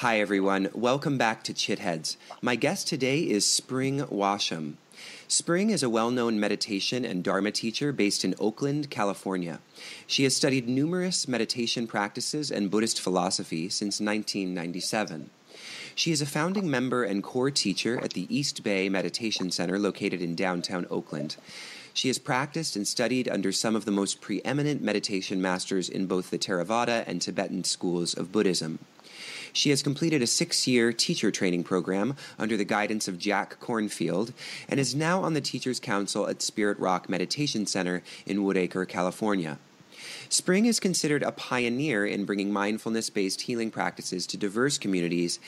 Hi, everyone. Welcome back to Chitheads. My guest today is Spring Washam. Spring is a well known meditation and Dharma teacher based in Oakland, California. She has studied numerous meditation practices and Buddhist philosophy since 1997. She is a founding member and core teacher at the East Bay Meditation Center located in downtown Oakland. She has practiced and studied under some of the most preeminent meditation masters in both the Theravada and Tibetan schools of Buddhism. She has completed a six year teacher training program under the guidance of Jack Kornfield and is now on the Teachers Council at Spirit Rock Meditation Center in Woodacre, California. Spring is considered a pioneer in bringing mindfulness based healing practices to diverse communities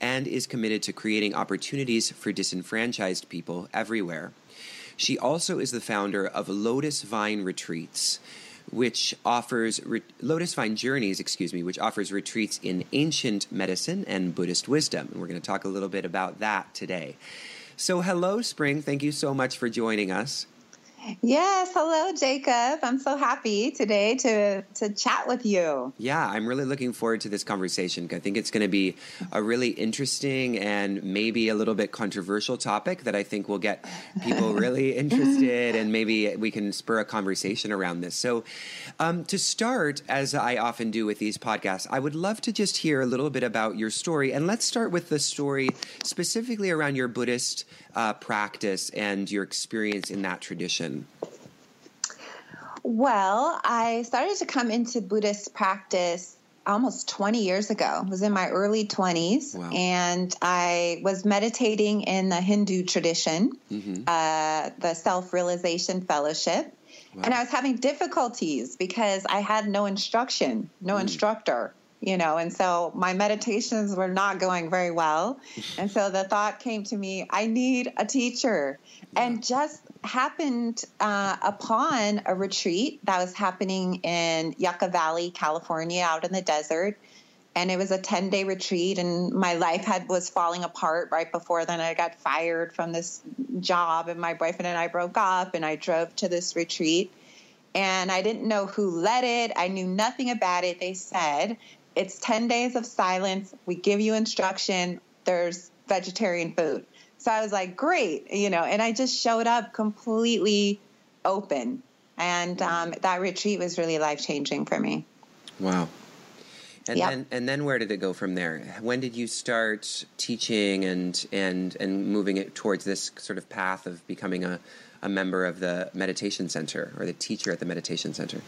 and is committed to creating opportunities for disenfranchised people everywhere. She also is the founder of Lotus Vine Retreats, which offers re- Lotus Vine Journeys, excuse me, which offers retreats in ancient medicine and Buddhist wisdom. And we're going to talk a little bit about that today. So, hello, Spring. Thank you so much for joining us. Yes, hello, Jacob. I'm so happy today to to chat with you. Yeah, I'm really looking forward to this conversation. I think it's going to be a really interesting and maybe a little bit controversial topic that I think will get people really interested, and maybe we can spur a conversation around this. So, um, to start, as I often do with these podcasts, I would love to just hear a little bit about your story, and let's start with the story specifically around your Buddhist uh, practice and your experience in that tradition? Well, I started to come into Buddhist practice almost 20 years ago. I was in my early 20s wow. and I was meditating in the Hindu tradition, mm-hmm. uh, the Self Realization Fellowship. Wow. And I was having difficulties because I had no instruction, no mm. instructor you know and so my meditations were not going very well. And so the thought came to me i need a teacher. And just happened uh, upon a retreat that was happening in yucca valley california out in the desert. And it was a 10 day retreat and my life had was falling apart right before then. I got fired from this job and my boyfriend and i broke up and i drove to this retreat. And I didn't know who led it. I knew nothing about it. They said it's 10 days of silence. We give you instruction. There's vegetarian food. So I was like, great, you know, and I just showed up completely open. And um, that retreat was really life changing for me. Wow. And yep. then and then where did it go from there? When did you start teaching and and and moving it towards this sort of path of becoming a, a member of the meditation center or the teacher at the meditation center?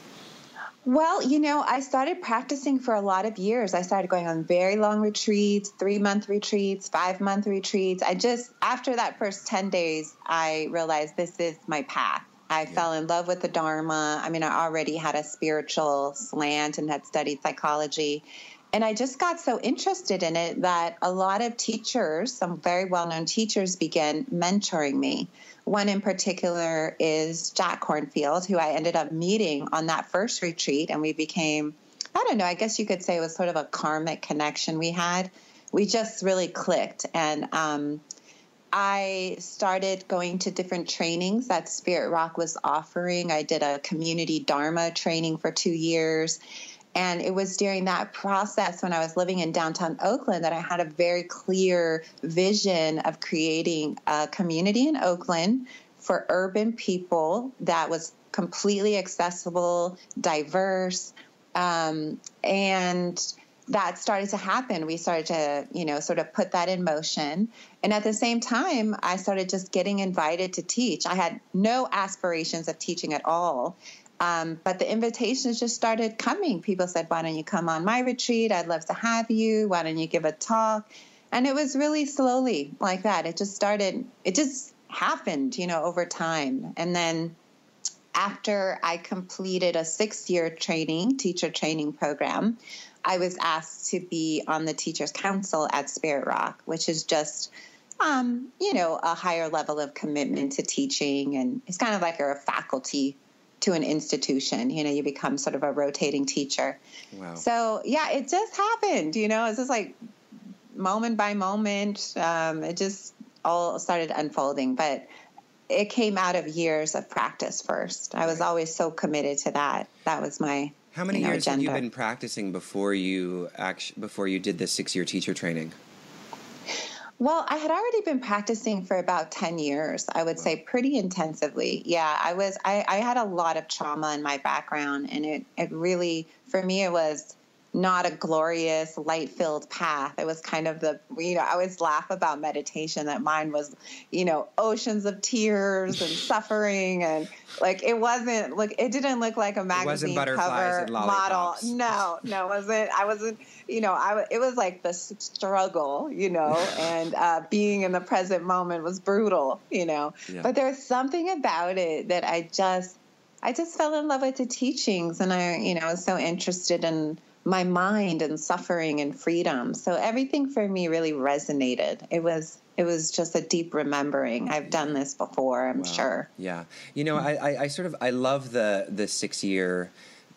Well, you know, I started practicing for a lot of years. I started going on very long retreats, three month retreats, five month retreats. I just, after that first 10 days, I realized this is my path. I yeah. fell in love with the Dharma. I mean, I already had a spiritual slant and had studied psychology. And I just got so interested in it that a lot of teachers, some very well known teachers, began mentoring me. One in particular is Jack Kornfield, who I ended up meeting on that first retreat, and we became, I don't know, I guess you could say it was sort of a karmic connection we had. We just really clicked. And um, I started going to different trainings that Spirit Rock was offering. I did a community Dharma training for two years. And it was during that process when I was living in downtown Oakland that I had a very clear vision of creating a community in Oakland for urban people that was completely accessible, diverse, um, and that started to happen. We started to, you know, sort of put that in motion. And at the same time, I started just getting invited to teach. I had no aspirations of teaching at all. Um, but the invitations just started coming. People said, Why don't you come on my retreat? I'd love to have you. Why don't you give a talk? And it was really slowly like that. It just started, it just happened, you know, over time. And then after I completed a six year training, teacher training program, I was asked to be on the Teachers Council at Spirit Rock, which is just, um, you know, a higher level of commitment to teaching. And it's kind of like a faculty to an institution. You know, you become sort of a rotating teacher. Wow. So yeah, it just happened. You know, it's just like moment by moment. Um, it just all started unfolding, but it came out of years of practice first. I was always so committed to that. That was my How many you know, years agenda. have you been practicing before you actually before you did this six year teacher training? Well, I had already been practicing for about 10 years, I would say pretty intensively. Yeah, I was, I, I had a lot of trauma in my background, and it, it really, for me, it was not a glorious, light filled path. It was kind of the, you know, I always laugh about meditation that mine was, you know, oceans of tears and suffering. And like, it wasn't, like, it didn't look like a magazine cover model. No, no, it wasn't. I wasn't, you know, I, it was like the struggle, you know, and uh, being in the present moment was brutal, you know. Yeah. But there's something about it that I just, I just fell in love with the teachings and I, you know, was so interested in, my mind and suffering and freedom. So everything for me really resonated. It was it was just a deep remembering. I've done this before, I'm wow. sure. Yeah. You know, I, I, I, sort of I love the the six year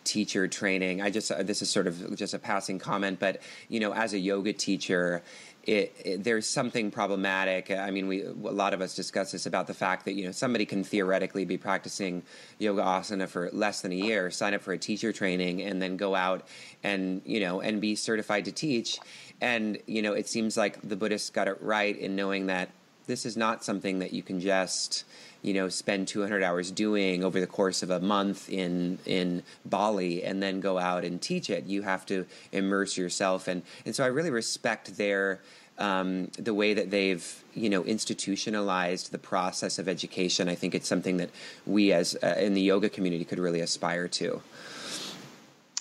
teacher training. I just uh, this is sort of just a passing comment, but you know, as a yoga teacher, it, it, there's something problematic. I mean, we a lot of us discuss this about the fact that you know somebody can theoretically be practicing yoga asana for less than a year, sign up for a teacher training, and then go out and you know and be certified to teach. And you know, it seems like the Buddhists got it right in knowing that this is not something that you can just you know spend 200 hours doing over the course of a month in in Bali and then go out and teach it. You have to immerse yourself, and and so I really respect their. Um, the way that they've you know institutionalized the process of education, I think it's something that we as uh, in the yoga community could really aspire to.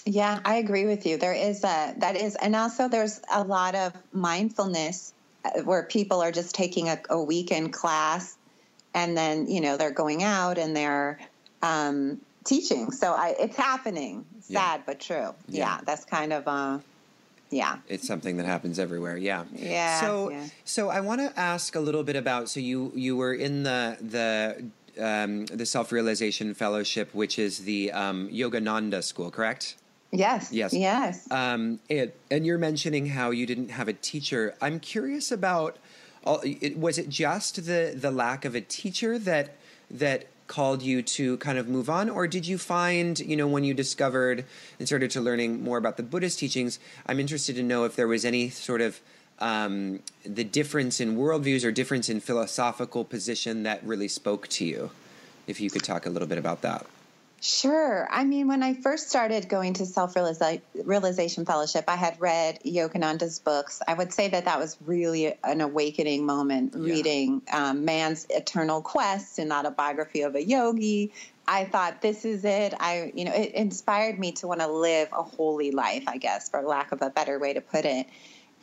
Yeah, I agree with you. There is a that is, and also there's a lot of mindfulness uh, where people are just taking a, a weekend class and then you know they're going out and they're um, teaching. So I, it's happening. Sad yeah. but true. Yeah. yeah. that's kind of uh, yeah. It's something that happens everywhere. Yeah. Yeah. So yeah. so I want to ask a little bit about. So you you were in the the. Um, the Self Realization Fellowship, which is the um, Yogananda School, correct? Yes. Yes. Yes. Um, it, and you're mentioning how you didn't have a teacher. I'm curious about was it just the the lack of a teacher that that called you to kind of move on? Or did you find you know when you discovered and started to learning more about the buddhist teachings i'm interested to know if there was any sort of um, the difference in worldviews or difference in philosophical position that really spoke to you if you could talk a little bit about that Sure. I mean, when I first started going to Self Realization Fellowship, I had read Yogananda's books. I would say that that was really an awakening moment, yeah. reading um, Man's Eternal Quest, an autobiography of a yogi. I thought, this is it. I, you know, it inspired me to want to live a holy life, I guess, for lack of a better way to put it.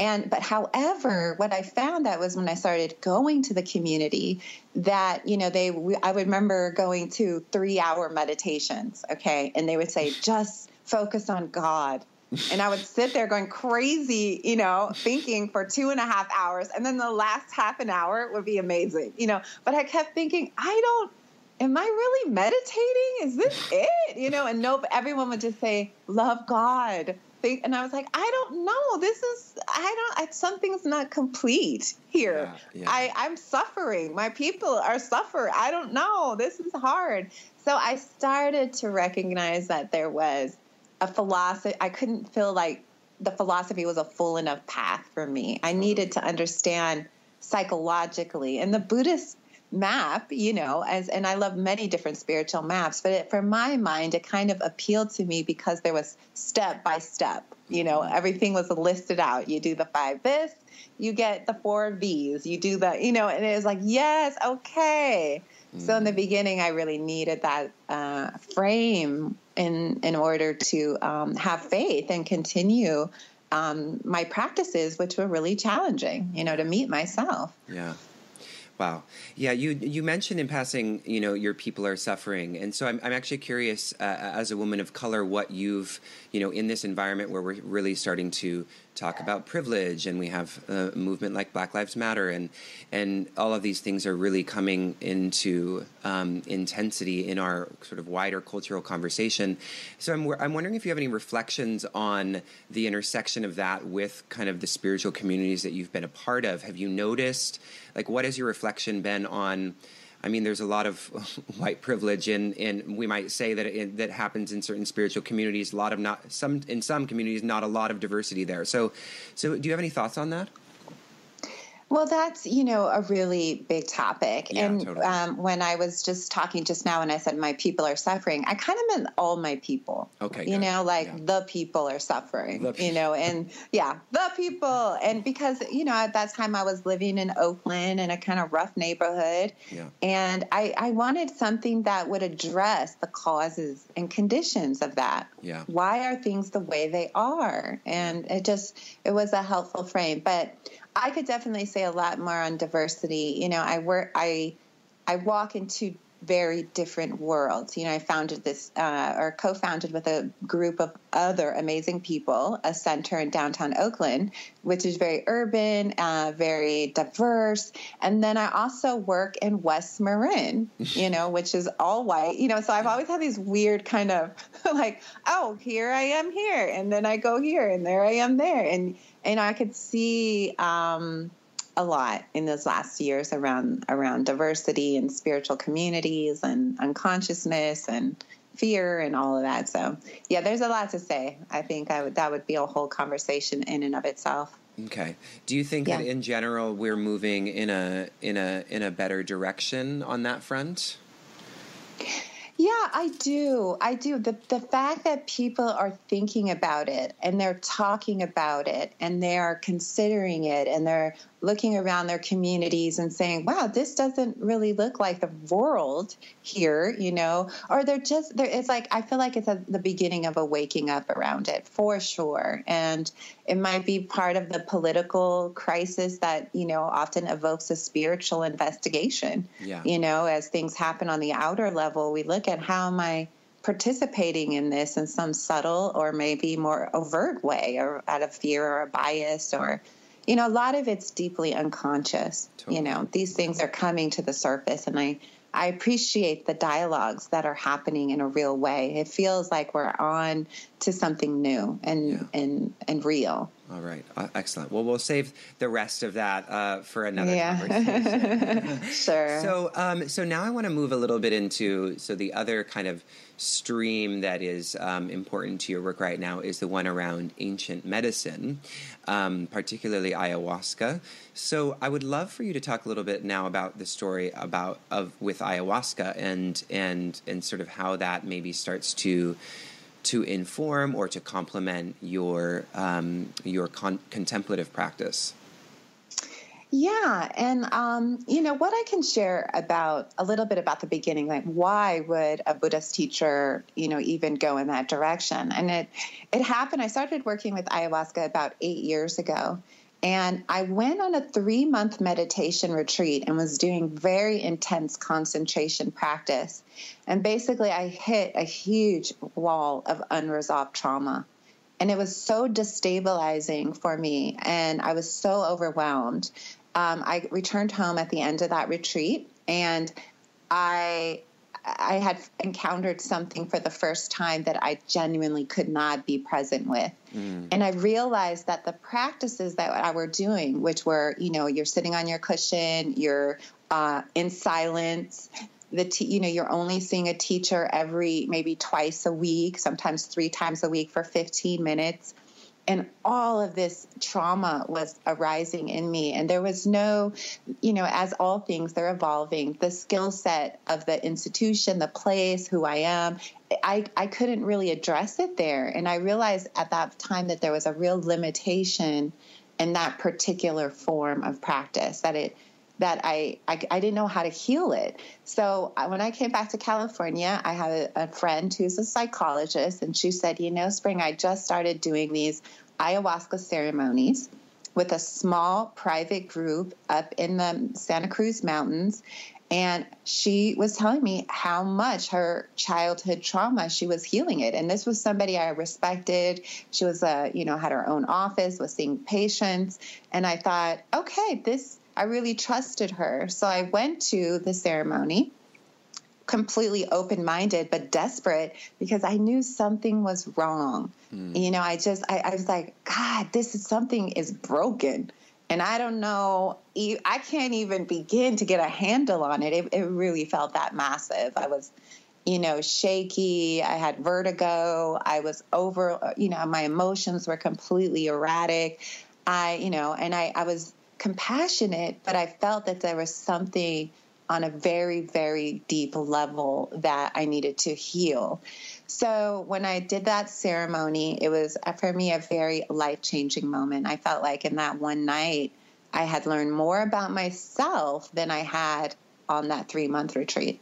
And but however, what I found that was when I started going to the community that you know they I would remember going to 3-hour meditations, okay? And they would say just focus on God. And I would sit there going crazy, you know, thinking for two and a half hours. And then the last half an hour would be amazing, you know. But I kept thinking, I don't am I really meditating? Is this it? You know, and nope, everyone would just say, love God, think, and I was like, I don't know. This is, I don't, I, something's not complete here. Yeah, yeah. I, I'm suffering. My people are suffering. I don't know. This is hard. So I started to recognize that there was a philosophy. I couldn't feel like the philosophy was a full enough path for me. I uh-huh. needed to understand psychologically. And the Buddhist map, you know, as and I love many different spiritual maps, but it, for my mind, it kind of appealed to me because there was step by step. You know, everything was listed out. You do the five this, you get the four V's. You do the, you know, and it was like, yes, okay. Mm. So in the beginning, I really needed that uh, frame in in order to um, have faith and continue um, my practices, which were really challenging. You know, to meet myself. Yeah. Wow. Yeah, you you mentioned in passing, you know, your people are suffering, and so I'm I'm actually curious, uh, as a woman of color, what you've, you know, in this environment where we're really starting to talk about privilege, and we have a movement like Black Lives Matter, and and all of these things are really coming into um, intensity in our sort of wider cultural conversation. So I'm I'm wondering if you have any reflections on the intersection of that with kind of the spiritual communities that you've been a part of. Have you noticed, like, what has your reflection been on? I mean, there's a lot of white privilege, and and we might say that it, that happens in certain spiritual communities. A lot of not some in some communities, not a lot of diversity there. So, so do you have any thoughts on that? Well, that's you know a really big topic, Yeah, and totally. um, when I was just talking just now, and I said my people are suffering, I kind of meant all my people. Okay, you know, like Yeah. the people are suffering. The you know, and yeah, the people, and because you know at that time I was living in Oakland in a kind of rough neighborhood, Yeah. and I I wanted something that would address the causes and conditions of that. Yeah. Why are things the way they are? And it just it was a helpful frame, but I could definitely say a lot more on diversity. You know, I work, I, I walk into very different worlds. You know, I founded this uh, or co-founded with a group of other amazing people a center in downtown Oakland, which is very urban, uh, very diverse. And then I also work in West Marin, you know, which is all white. You know, so I've always had these weird kind of like, oh, here I am here, and then I go here, and there I am there, and and I could see. Um, a lot in those last years around around diversity and spiritual communities and unconsciousness and fear and all of that. So yeah, there's a lot to say. I think I would that would be a whole conversation in and of itself. Okay. Do you think that in general we're moving in a in a in a better direction on that front? Yeah, I do. I do. The the fact that people are thinking about it and they're talking about it and they are considering it and they're looking around their communities and saying, "Wow, this doesn't really look like the world here," you know, or they're just there it's like I feel like it's at the beginning of a waking up around it for sure. And it might be part of the political crisis that, you know, often evokes a spiritual investigation Yeah. you know, as things happen on the outer level, we look at how am I participating in this in some subtle or maybe more overt way or out of fear or a bias or you know a lot of it's deeply unconscious Totally. you know these things are coming to the surface and i i appreciate the dialogues that are happening in a real way it feels like we're on to something new and Yeah. and and real All right. Uh, excellent. Well, we'll save the rest of that uh, for another Yeah. conversation. sure So, um, so now I want to move a little bit into so the other kind of stream that is um, important to your work right now is the one around ancient medicine, um, particularly ayahuasca. So, I would love for you to talk a little bit now about the story about of with ayahuasca and and and sort of how that maybe starts to to inform or to complement your um, your con- contemplative practice. Yeah, and um, you know what I can share about a little bit about the beginning, like why would a Buddhist teacher, you know, even go in that direction? And it it happened. I started working with ayahuasca about eight years ago, and I went on a three month meditation retreat and was doing very intense concentration practice. And basically, I hit a huge wall of unresolved trauma. And it was so destabilizing for me, and I was so overwhelmed. Um, I returned home at the end of that retreat, and I I had encountered something for the first time that I genuinely could not be present with. And I realized that the practices that I were doing, which were, you know, you're sitting on your cushion, you're uh, in silence, the te- you know you're only seeing a teacher every maybe twice a week, sometimes three times a week for 15 minutes and all of this trauma was arising in me. And there was no you know as all things they're evolving. The skill set of the institution the place who i am i i couldn't really address it there. And i realized at that time that there was a real limitation in that particular form of practice that it that I, I, I didn't know how to heal it. So uh, when I came back to California, I had a, a friend who's a psychologist, and she said, "You know, Spring, I just started doing these ayahuasca ceremonies with a small private group up in the Santa Cruz Mountains." And she was telling me how much her childhood trauma she was healing it. And this was somebody I respected. She was a, you know, had her own office, was seeing patients. And I thought, okay, this I really trusted her. So I went to the ceremony completely open minded but desperate because I knew something was wrong. Hmm. You know, I just I, I was like, God, this is something is broken. And I don't know, I can't even begin to get a handle on it. It, it really felt that massive. I was, you know, shaky. I had vertigo. I was over, you know, my emotions were completely erratic. I, you know, and I, I was compassionate, but I felt that there was something on a very, very deep level that I needed to heal. So when I did that ceremony, it was uh, for me a very life changing moment. I felt like in that one night, I had learned more about myself than I had on that three month retreat.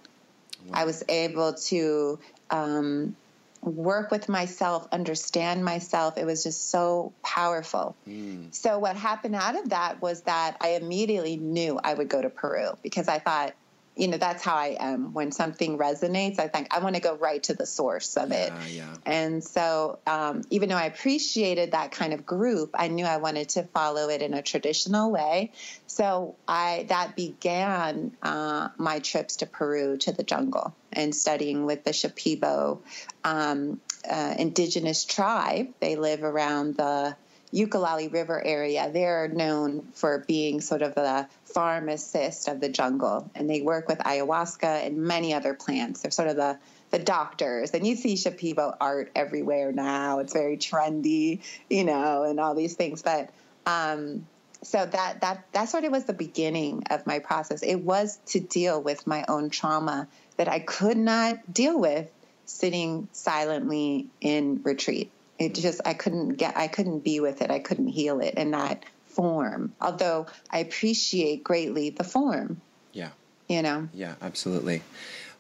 Wow. I was able to um, work with myself, understand myself. It was just so powerful. Mm. So, what happened out of that was that I immediately knew I would go to Peru because I thought you know that's how i am when something resonates i think i want to go right to the source of it yeah. and so um, even though i appreciated that kind of group i knew i wanted to follow it in a traditional way so i that began uh, my trips to peru to the jungle and studying with the shipibo um, uh, indigenous tribe they live around the Ucayali River area, they're known for being sort of the pharmacist of the jungle, and they work with ayahuasca and many other plants. They're sort of the the doctors, and you see Shipibo art everywhere now. It's very trendy, you know, and all these things. But um, so that that that sort of was the beginning of my process. It was to deal with my own trauma that I could not deal with sitting silently in retreat it just I couldn't get I couldn't be with it. I couldn't heal it in that form. Although I appreciate greatly the form. Yeah. You know. Yeah, absolutely.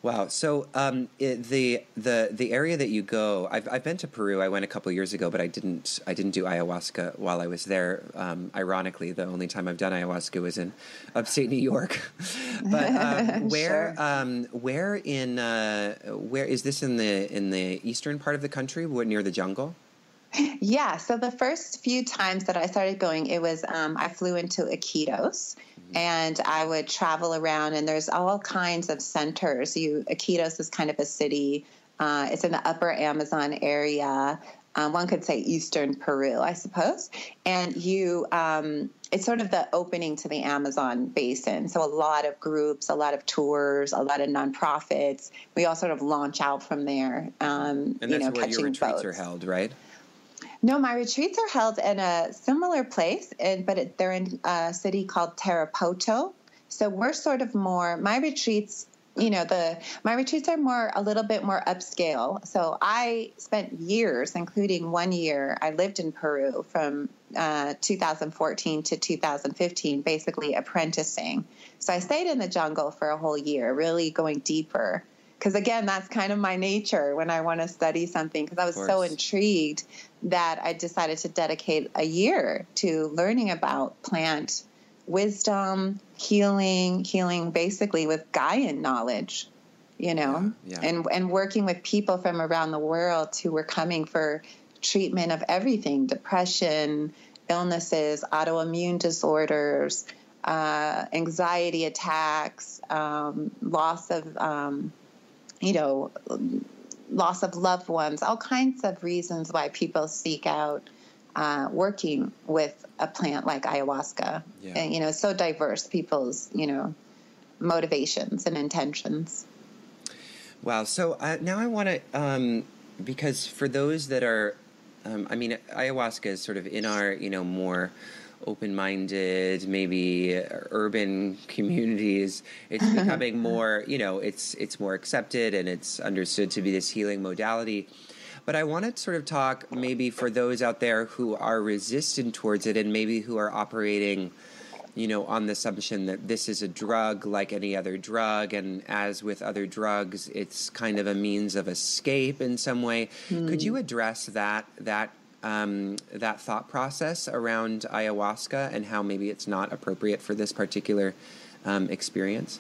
Wow. So um, it, the the the area that you go, I've I've been to Peru. I went a couple years ago, but I didn't I didn't do ayahuasca while I was there. Um, ironically, the only time I've done ayahuasca was in upstate New York. but um, where sure. Um, where in uh, where is this in the in the eastern part of the country, What near the jungle? Yeah, so the first few times that I started going, it was um, I flew into Iquitos mm-hmm. and I would travel around, and there's all kinds of centers. You Iquitos is kind of a city. Uh, it's in the upper Amazon area. Um, one could say eastern Peru, I suppose. And you, um, it's sort of the opening to the Amazon basin. So a lot of groups, a lot of tours, a lot of nonprofits. We all sort of launch out from there. Um, and that's you know, where your retreats boats. are held, right? No, my retreats are held in a similar place, and, but it, they're in a city called Tarapoto. So we're sort of more, my retreats, you know, the my retreats are more a little bit more upscale. So I spent years, including one year, I lived in Peru from uh, 2014 to 2015, basically apprenticing. So I stayed in the jungle for a whole year, really going deeper because again that's kind of my nature when i want to study something because i was so intrigued that i decided to dedicate a year to learning about plant wisdom healing healing basically with gaian knowledge you know yeah, yeah. and and working with people from around the world who were coming for treatment of everything depression illnesses autoimmune disorders uh, anxiety attacks um, loss of um, you know, loss of loved ones, all kinds of reasons why people seek out uh, working with a plant like ayahuasca. Yeah. And, you know, so diverse people's, you know, motivations and intentions. Wow. So uh, now I want to, um, because for those that are, um, I mean, ayahuasca is sort of in our, you know, more open-minded, maybe urban communities, it's becoming more, you know, it's it's more accepted and it's understood to be this healing modality. But I want to sort of talk maybe for those out there who are resistant towards it and maybe who are operating, you know, on the assumption that this is a drug like any other drug, and as with other drugs, it's kind of a means of escape in some way. Mm. Could you address that that um, that thought process around ayahuasca and how maybe it's not appropriate for this particular um, experience?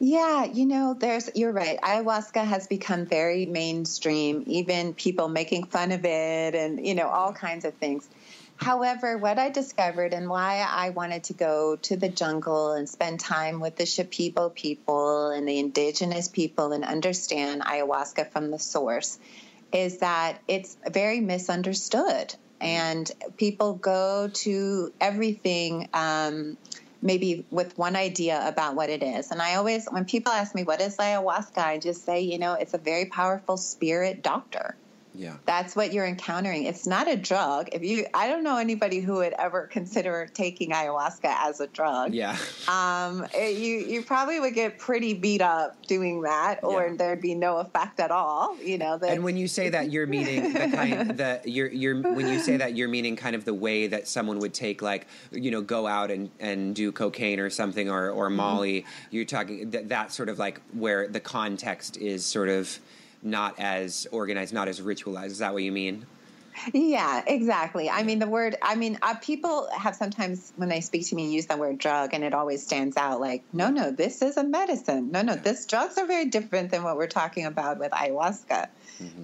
Yeah, you know, there's you're right. Ayahuasca has become very mainstream, even people making fun of it and, you know, all kinds of things. However, what I discovered and why I wanted to go to the jungle and spend time with the Shipibo people and the indigenous people and understand ayahuasca from the source is that it's very misunderstood. and people go to everything. Um, maybe with one idea about what it is. And I always, when people ask me, what is ayahuasca? I just say, you know, it's a very powerful spirit doctor. Yeah. That's what you're encountering. It's not a drug. If you I don't know anybody who would ever consider taking ayahuasca as a drug. Yeah. Um it, you you probably would get pretty beat up doing that or Yeah. there'd be no effect at all, you know. That And when you say that, you're meaning the kind the you're you're when you say that you're meaning kind of the way that someone would take like you know go out and and do cocaine or something or or Mm-hmm. Molly. You're talking that that sort of like where the context is sort of not as organized, not as ritualized. Is that what you mean? Yeah, exactly. I mean, the word, I mean, uh, people have sometimes, when they speak to me, use the word drug, and it always stands out like, no, no, this is a medicine. No, no, this drugs are very different than what we're talking about with ayahuasca.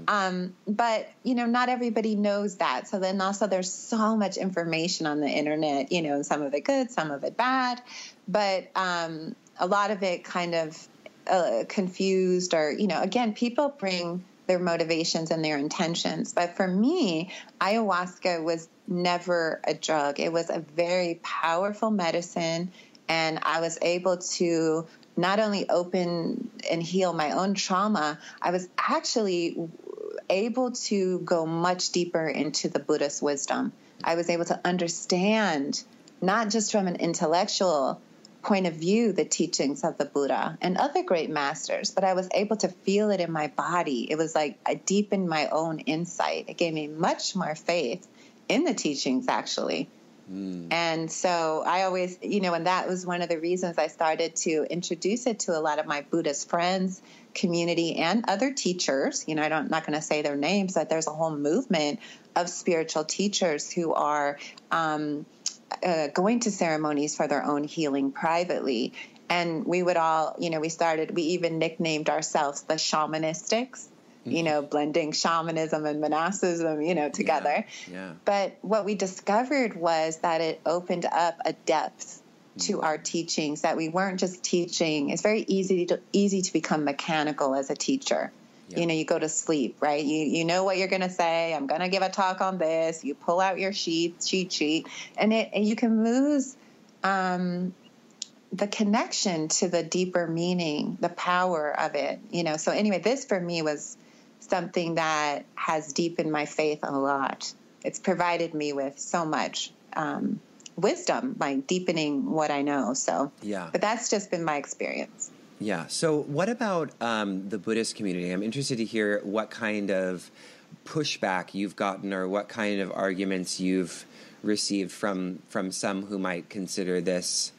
Um, but, you know, not everybody knows that. So then also there's so much information on the internet, you know, some of it good, some of it bad. But um, a lot of it kind of uh, confused or, you know, again, people bring their motivations and their intentions. But for me, ayahuasca was never a drug. It was a very powerful medicine, and I was able to not only open and heal my own trauma, I was actually able to go much deeper into the Buddhist wisdom. I was able to understand, not just from an intellectual point of view, the teachings of the Buddha and other great masters, but I was able to feel it in my body. It was like I deepened my own insight. It gave me much more faith in the teachings, actually. And so I always, you know, and that was one of the reasons I started to introduce it to a lot of my Buddhist friends, community, and other teachers. You know, I don't, I'm not going to say their names, but there's a whole movement of spiritual teachers who are um, uh, going to ceremonies for their own healing privately. And we would all, you know, we started, we even nicknamed ourselves the shamanistics. You know, blending shamanism and monasticism, you know, together. Yeah. But what we discovered was that it opened up a depth to our teachings that we weren't just teaching. It's very easy to easy to become mechanical as a teacher. Yeah. You know, you go to sleep, right? You you know what you're going to say. I'm going to give a talk on this. You pull out your sheet, cheat sheet, and it and you can lose um, the connection to the deeper meaning, the power of it. You know. So anyway, this for me was something that has deepened my faith a lot. It's provided me with so much um, wisdom, like deepening what I know. So, Yeah. but that's just been my experience. Yeah. So, what about um, the Buddhist community? I'm interested to hear what kind of pushback you've gotten, or what kind of arguments you've received from from some who might consider this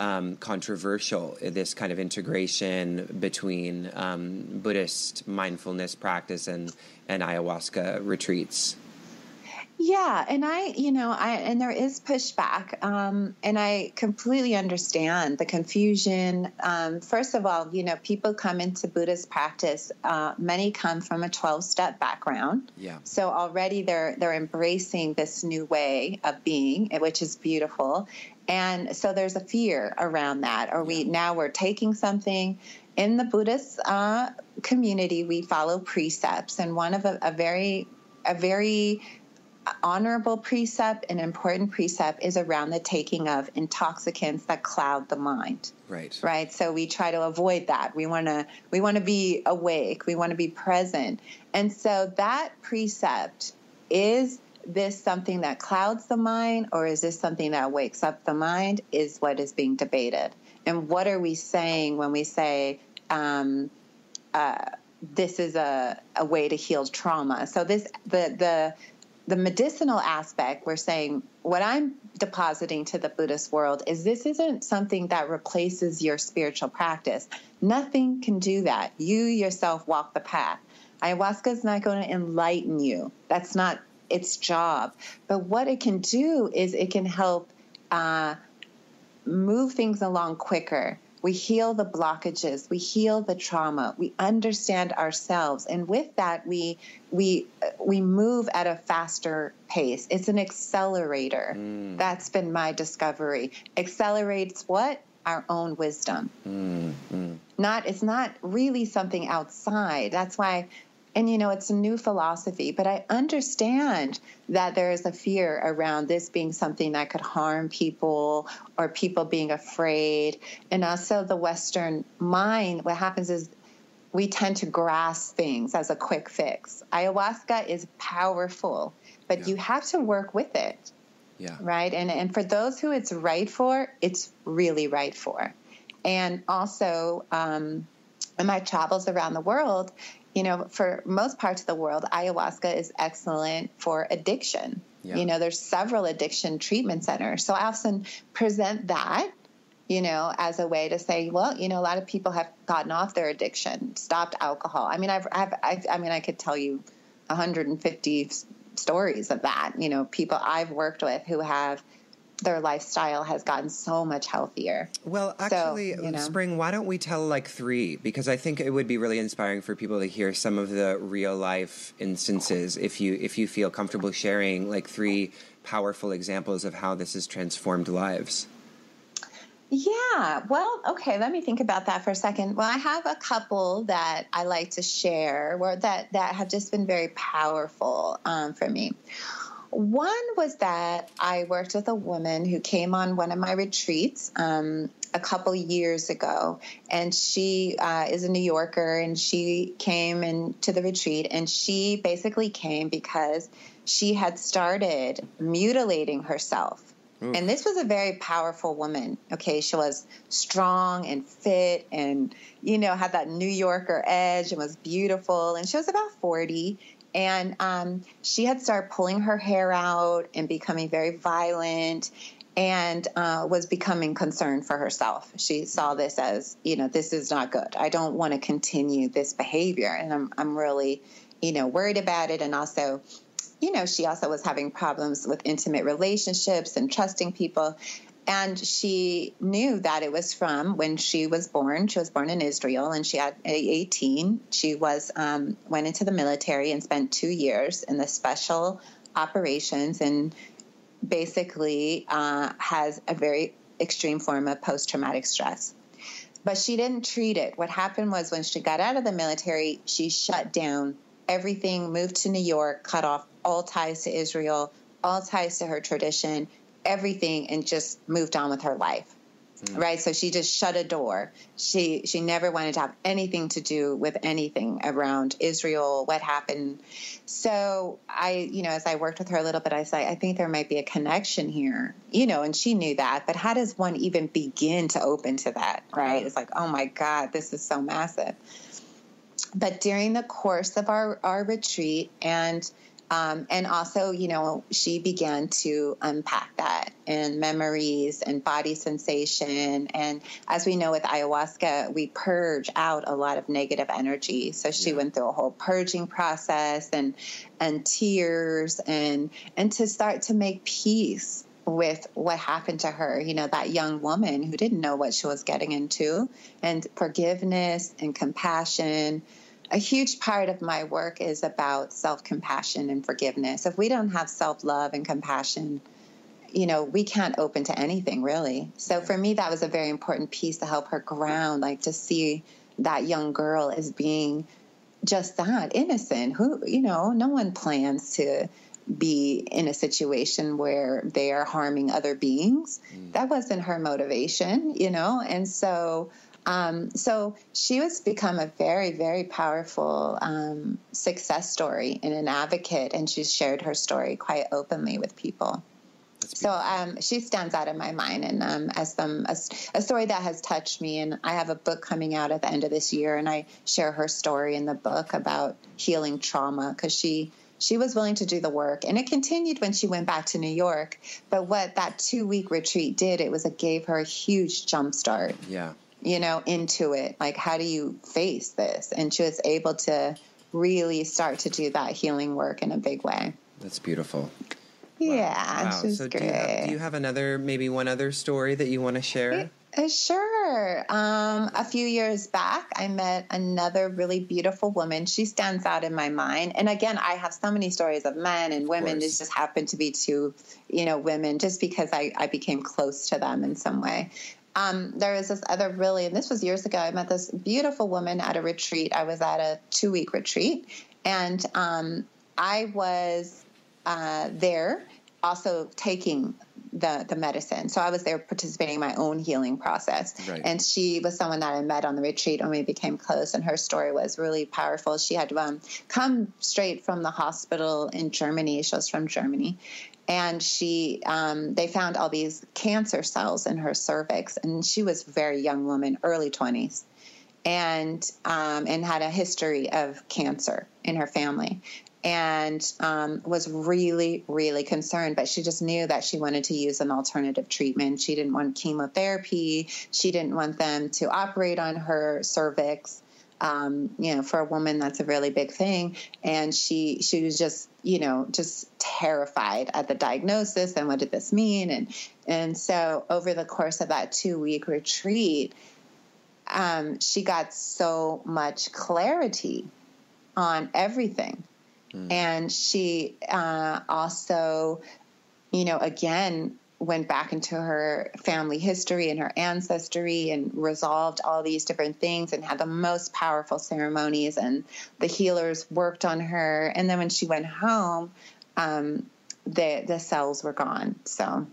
um, controversial. This kind of integration between um, Buddhist mindfulness practice and and ayahuasca retreats. Yeah, and I, you know, I and there is pushback, um, and I completely understand the confusion. Um, first of all, you know, people come into Buddhist practice. Uh, many come from a twelve-step background, Yeah. so already they're they're embracing this new way of being, which is beautiful. And so there's a fear around that. Or we now we're taking something in the Buddhist uh, community. We follow precepts, and one of a, a very a very honorable precept, an important precept, is around the taking of intoxicants that cloud the mind. Right. right? So we try to avoid that. We want to we want to be awake. We want to be present. And so that precept is this something that clouds the mind or is this something that wakes up the mind is what is being debated. And what are we saying when we say um, uh, this is a, a way to heal trauma? So this the the the medicinal aspect, we're saying what I'm depositing to the Buddhist world is this isn't something that replaces your spiritual practice. Nothing can do that. You yourself walk the path. Ayahuasca is not going to enlighten you. That's not its job. But what it can do is it can help uh, move things along quicker. We heal the blockages. We heal the trauma. We understand ourselves, and with that, we we we move at a faster pace. It's an accelerator. Mm. That's been my discovery. Accelerates what? Our own wisdom. Mm, mm. Not it's not really something outside. That's why and you know it's a new philosophy but i understand that there is a fear around this being something that could harm people or people being afraid. And also the western mind what happens is we tend to grasp things as a quick fix. Ayahuasca is powerful but yeah. you have to work with it. Yeah. Right? And and for those who it's right for it's really right for. And also um, in my travels around the world you know, for most parts of the world, ayahuasca is excellent for addiction. Yeah. You know, there's several addiction treatment centers. So I often present that, you know, as a way to say, well, you know, a lot of people have gotten off their addiction, stopped alcohol. I mean, I've, I've, I've I mean, I could tell you 150 stories of that. You know, people I've worked with who have their lifestyle has gotten so much healthier. Well, actually, so, you know. Spring, why don't we tell like three? Because I think it would be really inspiring for people to hear some of the real life instances. If you if you feel comfortable sharing like three powerful examples of how this has transformed lives. Yeah, well, okay, let me think about that for a second. Well, I have a couple that I like to share where that that have just been very powerful um, for me. One was that I worked with a woman who came on one of my retreats um, a couple years ago, and she uh, is a New Yorker, and she came into the retreat, and she basically came because she had started mutilating herself. And this was a very powerful woman. Okay, she was strong and fit and, you know, had that New Yorker edge and was beautiful. And she was about 40 and um, she had started pulling her hair out and becoming very violent and uh, was becoming concerned for herself. She saw this as, you know, this is not good. I don't want to continue this behavior. And I'm, I'm really, you know, worried about it. And also, you know, she also was having problems with intimate relationships and trusting people and she knew that it was from when she was born. She was born in Israel, and she had 18. She was um, went into the military and spent two years in the special operations, and basically uh, has a very extreme form of post traumatic stress. But she didn't treat it. What happened was when she got out of the military, she shut down everything, moved to New York, cut off all ties to Israel, all ties to her tradition, everything and just moved on with her life. Mm. Right, so she just shut a door. She she never wanted to have anything to do with anything around Israel, what happened. So I, you know, as I worked with her a little bit, I said, I think there might be a connection here, you know, and she knew that. But how does one even begin to open to that? Right? It's like, oh my God, this is so massive. But during the course of our our retreat and um, and also, you know, she began to unpack that and memories and body sensation. And as we know with ayahuasca, we purge out a lot of negative energy. So she yeah. went through a whole purging process and and tears and and to start to make peace with what happened to her, you know, that young woman who didn't know what she was getting into, and forgiveness and compassion a huge part of my work is about self compassion and forgiveness. If we don't have self love and compassion, you know, we can't open to anything really. So for me, that was a very important piece to help her ground, like to see that young girl as being just that innocent. Who, you know, no one plans to be in a situation where they are harming other beings. Mm. That wasn't her motivation, you know, and so um, so she was become a very, very powerful um, success story and an advocate, and she's shared her story quite openly with people. So um, she stands out in my mind, and um, as some a, a, story that has touched me. And I have a book coming out at the end of this year, and I share her story in the book about healing trauma because she she was willing to do the work, and it continued when she went back to New York. But what that two week retreat did, it was it gave her a huge jump start. Yeah you know, into it. Like, how do you face this? And she was able to really start to do that healing work in a big way. That's beautiful. Yeah, wow. so great. Do you, have, do you have another, maybe one other story that you want to share? Uh, sure. Um, a few years back, I met another really beautiful woman. She stands out in my mind. And again, I have so many stories of men and women. This just happened to be two, you know, women just because I, I became close to them in some way um, there was this other really, and this was years ago. I met this beautiful woman at a retreat. I was at a two week retreat, And um, I was uh, there also taking the the medicine. So I was there participating in my own healing process. Right. And she was someone that I met on the retreat and we became close. And her story was really powerful. She had um, come straight from the hospital in Germany. She was from Germany. And she, um, they found all these cancer cells in her cervix, and she was a very young woman, early twenties, and um, and had a history of cancer in her family and um, was really, really concerned. But she just knew that she wanted to use an alternative treatment. She didn't want chemotherapy. She didn't want them to operate on her cervix. Um, you know, for a woman, that's a really big thing. And she she was just, you know, just terrified at the diagnosis and what did this mean? And and so over the course of that two week retreat, um, she got so much clarity on everything Mm. And she uh, also, you know, again, went back into her family history and her ancestry and resolved all these different things and had the most powerful ceremonies and the healers worked on her and then when she went home um, the the cells were gone so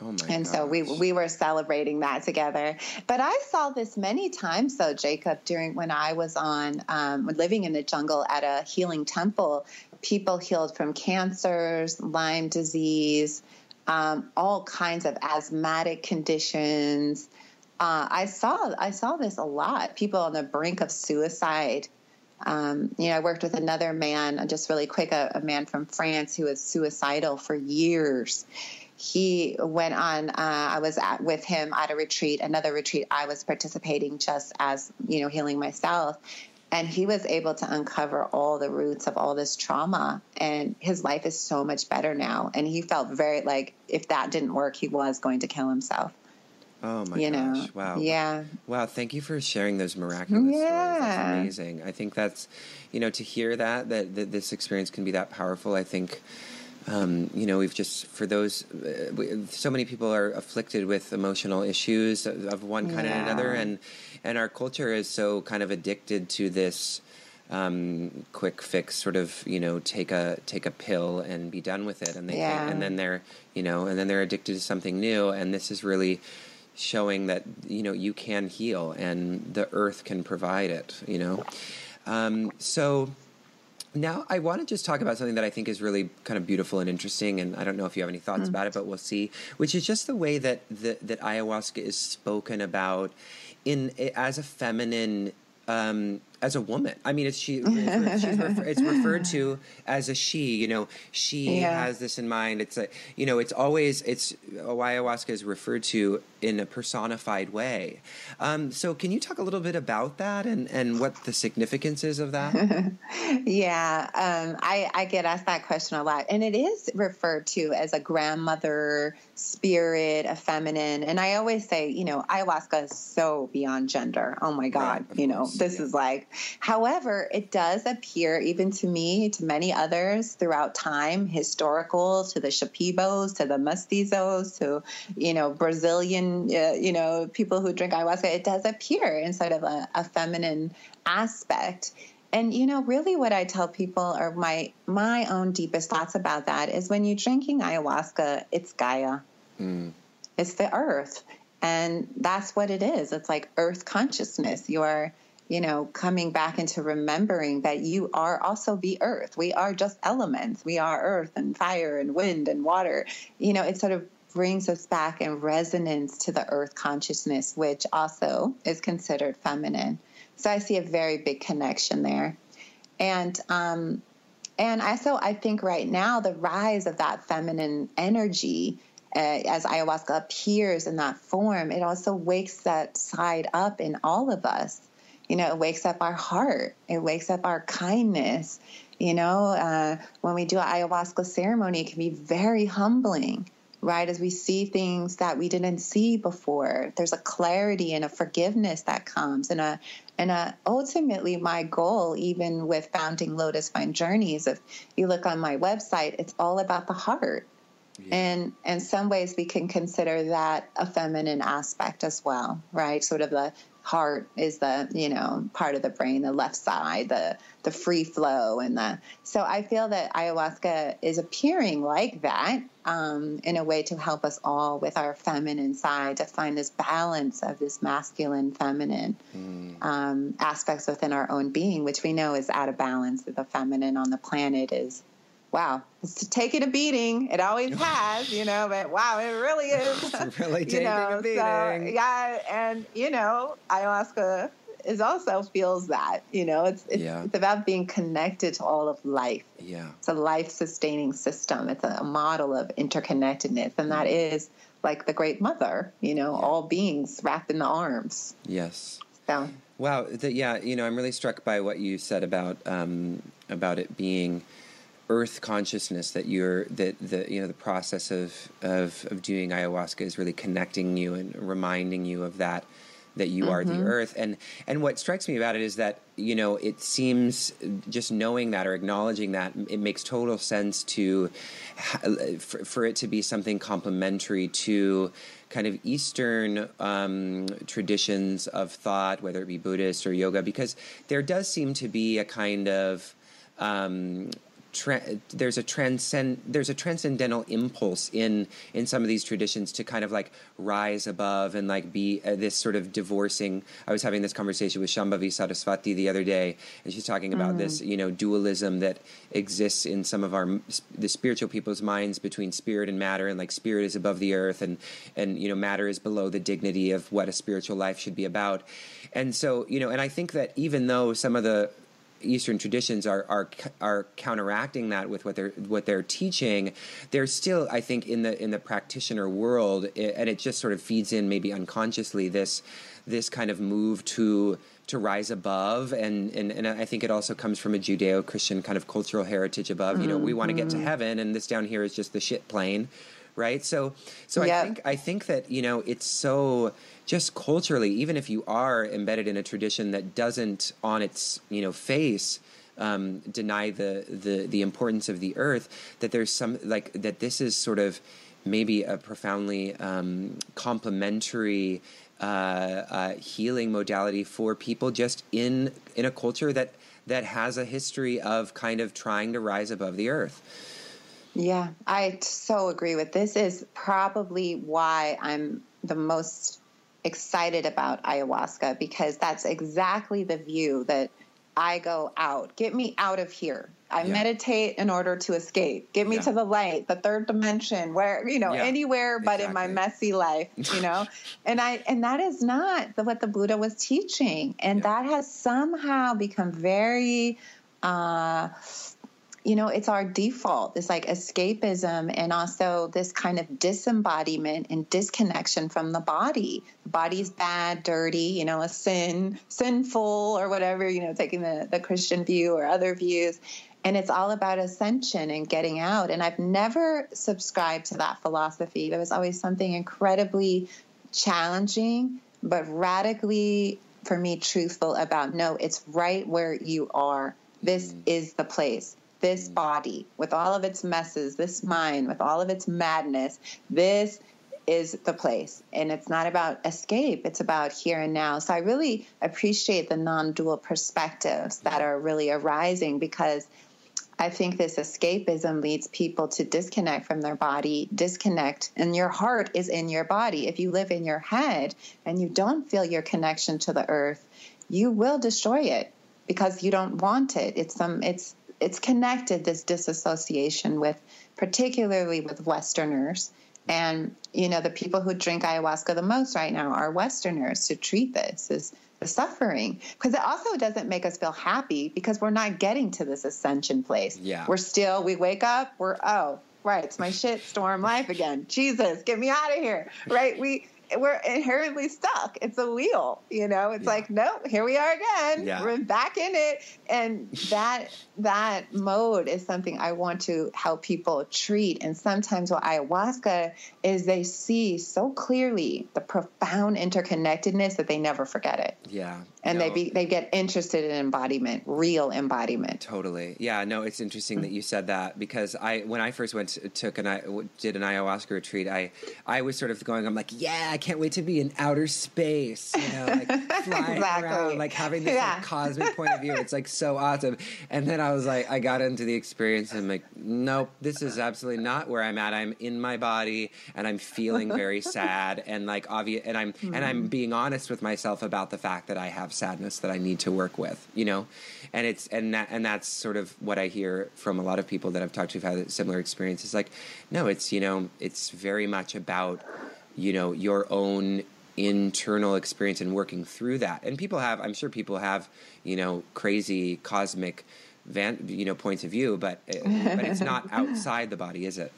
Oh my and gosh. so we we were celebrating that together. But I saw this many times, though, Jacob, during when I was on um, living in the jungle at a healing temple. People healed from cancers, Lyme disease, um, all kinds of asthmatic conditions. Uh, I saw I saw this a lot. People on the brink of suicide. Um, you know, I worked with another man, just really quick, a, a man from France who was suicidal for years he went on uh, i was at, with him at a retreat another retreat i was participating just as you know healing myself and he was able to uncover all the roots of all this trauma and his life is so much better now and he felt very like if that didn't work he was going to kill himself Oh my you gosh! Know? Wow. Yeah. Wow. Thank you for sharing those miraculous yeah. stories. That's amazing. I think that's, you know, to hear that, that that this experience can be that powerful. I think um, you know, we've just for those, uh, we, so many people are afflicted with emotional issues of, of one kind yeah. or another, and and our culture is so kind of addicted to this um, quick fix, sort of, you know, take a take a pill and be done with it, and they yeah. and then they're, you know, and then they're addicted to something new, and this is really showing that you know you can heal and the earth can provide it, you know, um, so now I want to just talk about something that I think is really kind of beautiful and interesting, and I don't know if you have any thoughts mm. about it, but we'll see. Which is just the way that the, that ayahuasca is spoken about in as a feminine um, as a woman. I mean, it's she. Refer, it's referred to as a she. You know, she yeah. has this in mind. It's a. You know, it's always it's ayahuasca is referred to in a personified way. Um, so, can you talk a little bit about that and and what the significance is of that? yeah, um, I I get asked that question a lot, and it is referred to as a grandmother spirit, a feminine. And I always say, you know, ayahuasca is so beyond gender. Oh my God, right, you know, this yeah. is like However, it does appear, even to me, to many others throughout time, historical, to the Shipibos, to the Mestizos, to, you know, Brazilian, uh, you know, people who drink ayahuasca, it does appear in sort of a, a feminine aspect. And you know, really, what I tell people, or my my own deepest thoughts about that, is when you're drinking ayahuasca, it's Gaia, mm. it's the earth, and that's what it is. It's like earth consciousness. You're you know, coming back into remembering that you are also the earth. We are just elements. We are earth and fire and wind and water. You know, it sort of brings us back in resonance to the earth consciousness, which also is considered feminine. So I see a very big connection there. And, um, and also, I think right now the rise of that feminine energy uh, as ayahuasca appears in that form, it also wakes that side up in all of us you know, it wakes up our heart. It wakes up our kindness. You know, uh, when we do an ayahuasca ceremony, it can be very humbling, right? As we see things that we didn't see before, there's a clarity and a forgiveness that comes, and a and a, ultimately, my goal, even with founding Lotus Vine Journeys, if you look on my website, it's all about the heart. Yeah. And in some ways, we can consider that a feminine aspect as well, right? Sort of the heart is the you know part of the brain the left side the the free flow and the so i feel that ayahuasca is appearing like that um, in a way to help us all with our feminine side to find this balance of this masculine feminine mm. um, aspects within our own being which we know is out of balance that the feminine on the planet is wow, it's taking a beating. It always has, you know, but wow, it really is. really taking know, a beating. So, yeah, and you know, ayahuasca is also feels that, you know, it's it's, yeah. it's, about being connected to all of life. Yeah. It's a life sustaining system. It's a model of interconnectedness, and that mm. is like the great mother, you know, yeah. all beings wrapped in the arms. Yes. So Wow, the, yeah, you know, I'm really struck by what you said about um, about it being earth consciousness that you're that the you know the process of, of of doing ayahuasca is really connecting you and reminding you of that that you mm-hmm. are the mm-hmm. earth and and what strikes me about it is that you know it seems just knowing that or acknowledging that it makes total sense to for, for it to be something complementary to kind of Eastern um, traditions of thought, whether it be Buddhist or yoga, because there does seem to be a kind of um, tra- there's a transcend there's a transcendental impulse in in some of these traditions to kind of like rise above and like be uh, this sort of divorcing. I was having this conversation with Shambhavi Saraswati the other day, and she's talking about mm. this you know dualism that exists in some of our the spiritual people's minds between spirit and matter, and like spirit is above the earth, and and you know matter is below the dignity of what a spiritual life should be about. And so you know, and I think that even though some of the Eastern traditions are are are counteracting that with what they're what they're teaching. There's still, I think, in the in the practitioner world, and it just sort of feeds in maybe unconsciously this this kind of move to to rise above and, and, and I think it also comes from a Judeo Christian kind of cultural heritage above. Mm-hmm. You know, we want to get to mm-hmm. heaven and this down here is just the shit plane. Right. So so yep. I think I think that, you know, it's so just culturally, even if you are embedded in a tradition that doesn't, on its you know face, um, deny the, the the importance of the earth, that there's some like that. This is sort of maybe a profoundly um, complementary uh, uh, healing modality for people just in in a culture that that has a history of kind of trying to rise above the earth. Yeah, I so agree with this. Is probably why I'm the most excited about ayahuasca because that's exactly the view that I go out. Get me out of here. I yeah. meditate in order to escape. Get me yeah. to the light, the third dimension, where you know yeah. anywhere but exactly. in my messy life, you know. and I and that is not the, what the Buddha was teaching, and that has somehow become very. Uh, you know, it's our default, this like escapism and also this kind of disembodiment and disconnection from the body. The body's bad, dirty, you know, a sin, sinful or whatever, you know, taking the, the Christian view or other views. And it's all about ascension and getting out. And I've never subscribed to that philosophy. There was always something incredibly challenging, but radically, for me, truthful about no, it's right where you are. This mm. is the place this mm. body with all of its messes, this mind with all of its madness, this is the place. And it's not about escape, it's about here and now. So I really appreciate the non dual perspectives that are really arising because I think this escapism leads people to disconnect from their body, disconnect, and your heart is in your body. If you live in your head and you don't feel your connection to the earth, you will destroy it because you don't want it. It's some it's it's connected this disassociation with particularly with westerners. And you know the people who drink ayahuasca the most right now are westerners to treat this is the suffering. Because it also doesn't make us feel happy because we're not getting to this ascension place. Yeah. We're still we wake up we're oh right it's my shit storm life again. Jesus get me out of here. Right? We we're inherently stuck. It's a wheel, you know. It's yeah. like, nope, here we are again. Yeah. We're back in it, and that that mode is something I want to help people treat. And sometimes what ayahuasca is, they see so clearly the profound interconnectedness that they never forget it. Yeah, and no. they be, they get interested in embodiment, real embodiment. Totally. Yeah. No, it's interesting that you said that because I when I first went to, took an I did an ayahuasca retreat, I I was sort of going, I'm like, yeah, I can't wait to be in outer space, you know, like flying exactly. around, like having this yeah. like, cosmic point of view. It's like so awesome. And then I was like, I got into the experience and I'm like, nope, this is absolutely not where I'm at. I'm in my body and I'm feeling very sad and like obvious, and I'm mm-hmm. and I'm mm. being honest with myself about the fact that I have sadness that I need to work with, you know, and it's and that and that's sort of what I hear from a lot of people that I've talked to who've had similar experiences. Like, no, it's you know, it's very much about you know your own internal experience and working through that. And people have, I'm sure people have, you know, crazy cosmic, van, you know, points of view, but eh, but it's not outside the body, is it?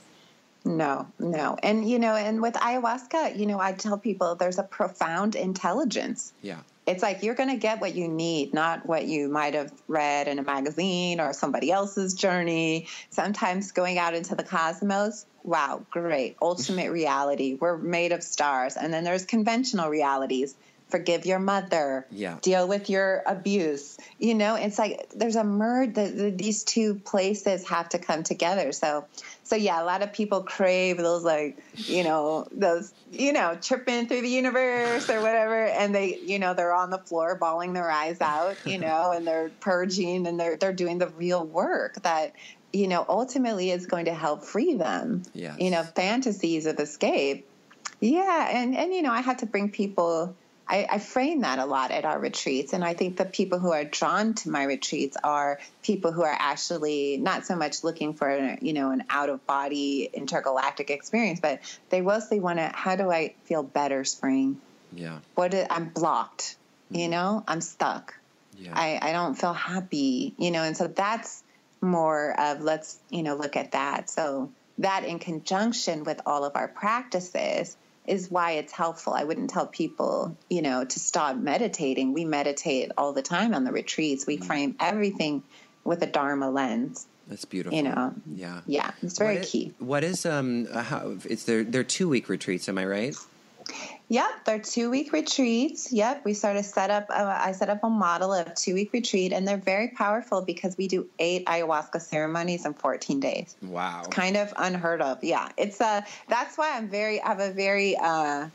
No, no. And, you know, and with ayahuasca, you know, I tell people there's a profound intelligence. Yeah. It's like you're going to get what you need, not what you might have read in a magazine or somebody else's journey. Sometimes going out into the cosmos, wow, great, ultimate reality. We're made of stars. And then there's conventional realities forgive your mother, yeah. deal with your abuse. You know, it's like there's a merge that the, these two places have to come together. So, so yeah, a lot of people crave those like, you know, those, you know, tripping through the universe or whatever. And they, you know, they're on the floor bawling their eyes out, you know, and they're purging and they're, they're doing the real work that, you know, ultimately is going to help free them. Yes. You know, fantasies of escape. Yeah. And, and, you know, I have to bring people I, I, frame that a lot at our retreats. And I think the people who are drawn to my retreats are people who are actually not so much looking for, you know, an out of body intergalactic experience, but they mostly want to, how do I feel better, spring? Yeah. What is, I'm blocked, you mm-hmm. know, I'm stuck. Yeah. I, I don't feel happy, you know, and so that's more of let's, you know, look at that. So that in conjunction with all of our practices is why it's helpful. I wouldn't tell people, you know, to stop meditating. We meditate all the time on the retreats. We mm-hmm. frame everything with a Dharma lens. That's beautiful. You know, yeah, yeah, it's very what key. what is um? How it's their they're two week retreats? Am I right? Yep, they're two week retreats. Yep, we sort of set up. Uh, I set up a model of two week retreat, and they're very powerful because we do eight ayahuasca ceremonies in 14 days. Wow, it's kind of unheard of. Yeah, it's uh that's why I'm very I have a very uh,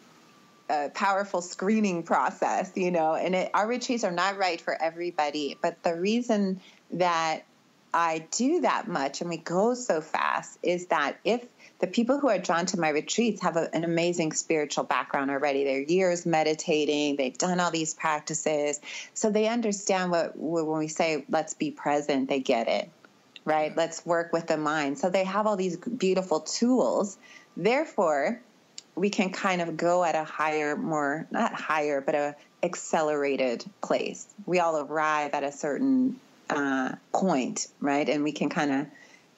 uh, powerful screening process, you know. And it, our retreats are not right for everybody, but the reason that I do that much and we go so fast is that if the people who are drawn to my retreats have a, an amazing spiritual background already. They're years meditating, they've done all these practices. So they understand what, when we say, let's be present, they get it, right? Let's work with the mind. So they have all these beautiful tools. Therefore, we can kind of go at a higher, more, not higher, but a accelerated place. We all arrive at a certain uh, point, right? And we can kind of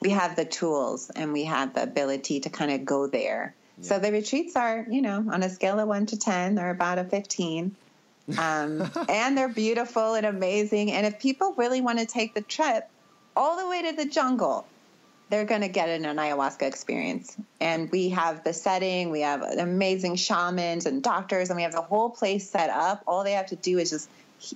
we have the tools and we have the ability to kind of go there. Yeah. So the retreats are, you know, on a scale of one to 10, they're about a 15. Um, and they're beautiful and amazing. And if people really want to take the trip all the way to the jungle, they're going to get an ayahuasca experience. And we have the setting, we have amazing shamans and doctors, and we have the whole place set up. All they have to do is just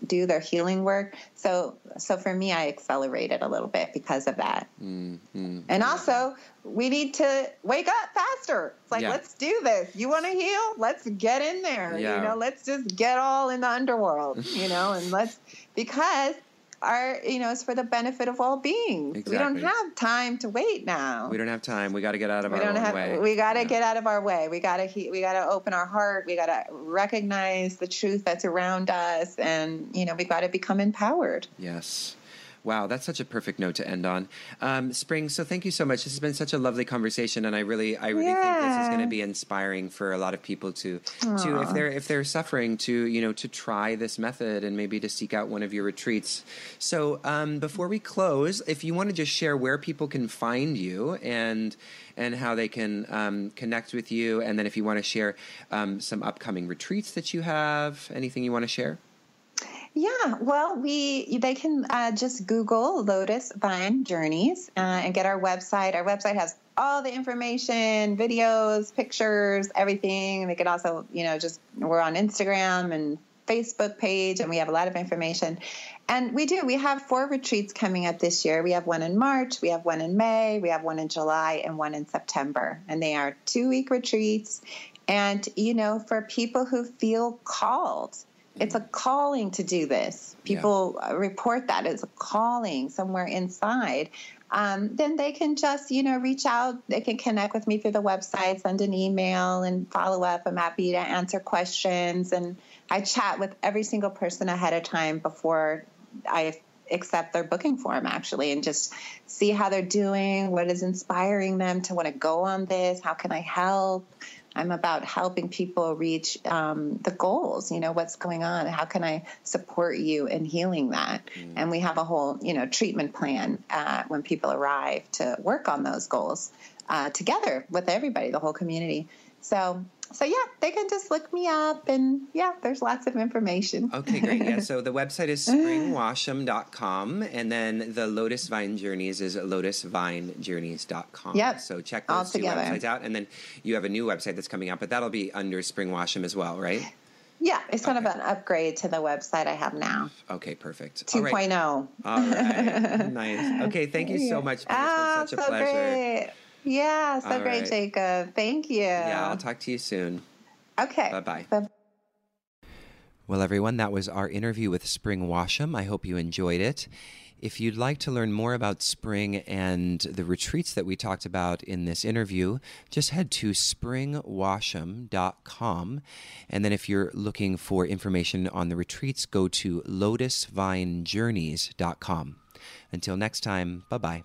do their healing work. So, so for me, I accelerated a little bit because of that. Mm-hmm. And also, we need to wake up faster. It's like, yeah. let's do this. You want to heal? Let's get in there. Yeah. You know, let's just get all in the underworld. you know, and let's because are you know it's for the benefit of all beings. Exactly. We don't have time to wait now. We don't have time. We got to get out of we our have, way. We got to yeah. get out of our way. We got to we got to open our heart. We got to recognize the truth that's around us, and you know we got to become empowered. Yes. Wow, that's such a perfect note to end on. Um, Spring, so thank you so much. This has been such a lovely conversation, and I really, I really yeah. think this is going to be inspiring for a lot of people to, Aww. to if they're if they're suffering, to you know, to try this method and maybe to seek out one of your retreats. So um, before we close, if you want to just share where people can find you and and how they can um, connect with you, and then if you want to share um, some upcoming retreats that you have, anything you want to share. Yeah, well, we they can uh, just Google Lotus Vine Journeys uh, and get our website. Our website has all the information, videos, pictures, everything. They could also, you know, just we're on Instagram and Facebook page, and we have a lot of information. And we do. We have four retreats coming up this year. We have one in March, we have one in May, we have one in July, and one in September. And they are two week retreats. And, you know, for people who feel called, it's a calling to do this. People yeah. report that as a calling somewhere inside. Um, then they can just, you know, reach out. They can connect with me through the website, send an email, and follow up. I'm happy to answer questions. And I chat with every single person ahead of time before I accept their booking form, actually, and just see how they're doing, what is inspiring them to want to go on this, how can I help. I'm about helping people reach um, the goals. You know, what's going on? How can I support you in healing that? Mm. And we have a whole, you know, treatment plan uh, when people arrive to work on those goals uh, together with everybody, the whole community. So so yeah, they can just look me up and yeah, there's lots of information. Okay, great. Yeah, so the website is springwasham.com and then the Lotus Vine Journeys is lotusvinejourneys.com. Yep. So check those two websites out and then you have a new website that's coming out, but that'll be under Spring Washam as well, right? Yeah, it's kind okay. of an upgrade to the website I have now. Okay, perfect. 2.0. All right. All right. nice. Okay, thank you so much. It's been ah, such a so pleasure. Great. Yeah, so All great, right. Jacob. Thank you. Yeah, I'll talk to you soon. Okay. Bye bye. Well, everyone, that was our interview with Spring Washam. I hope you enjoyed it. If you'd like to learn more about spring and the retreats that we talked about in this interview, just head to springwasham.com. And then if you're looking for information on the retreats, go to lotusvinejourneys.com. Until next time, bye bye.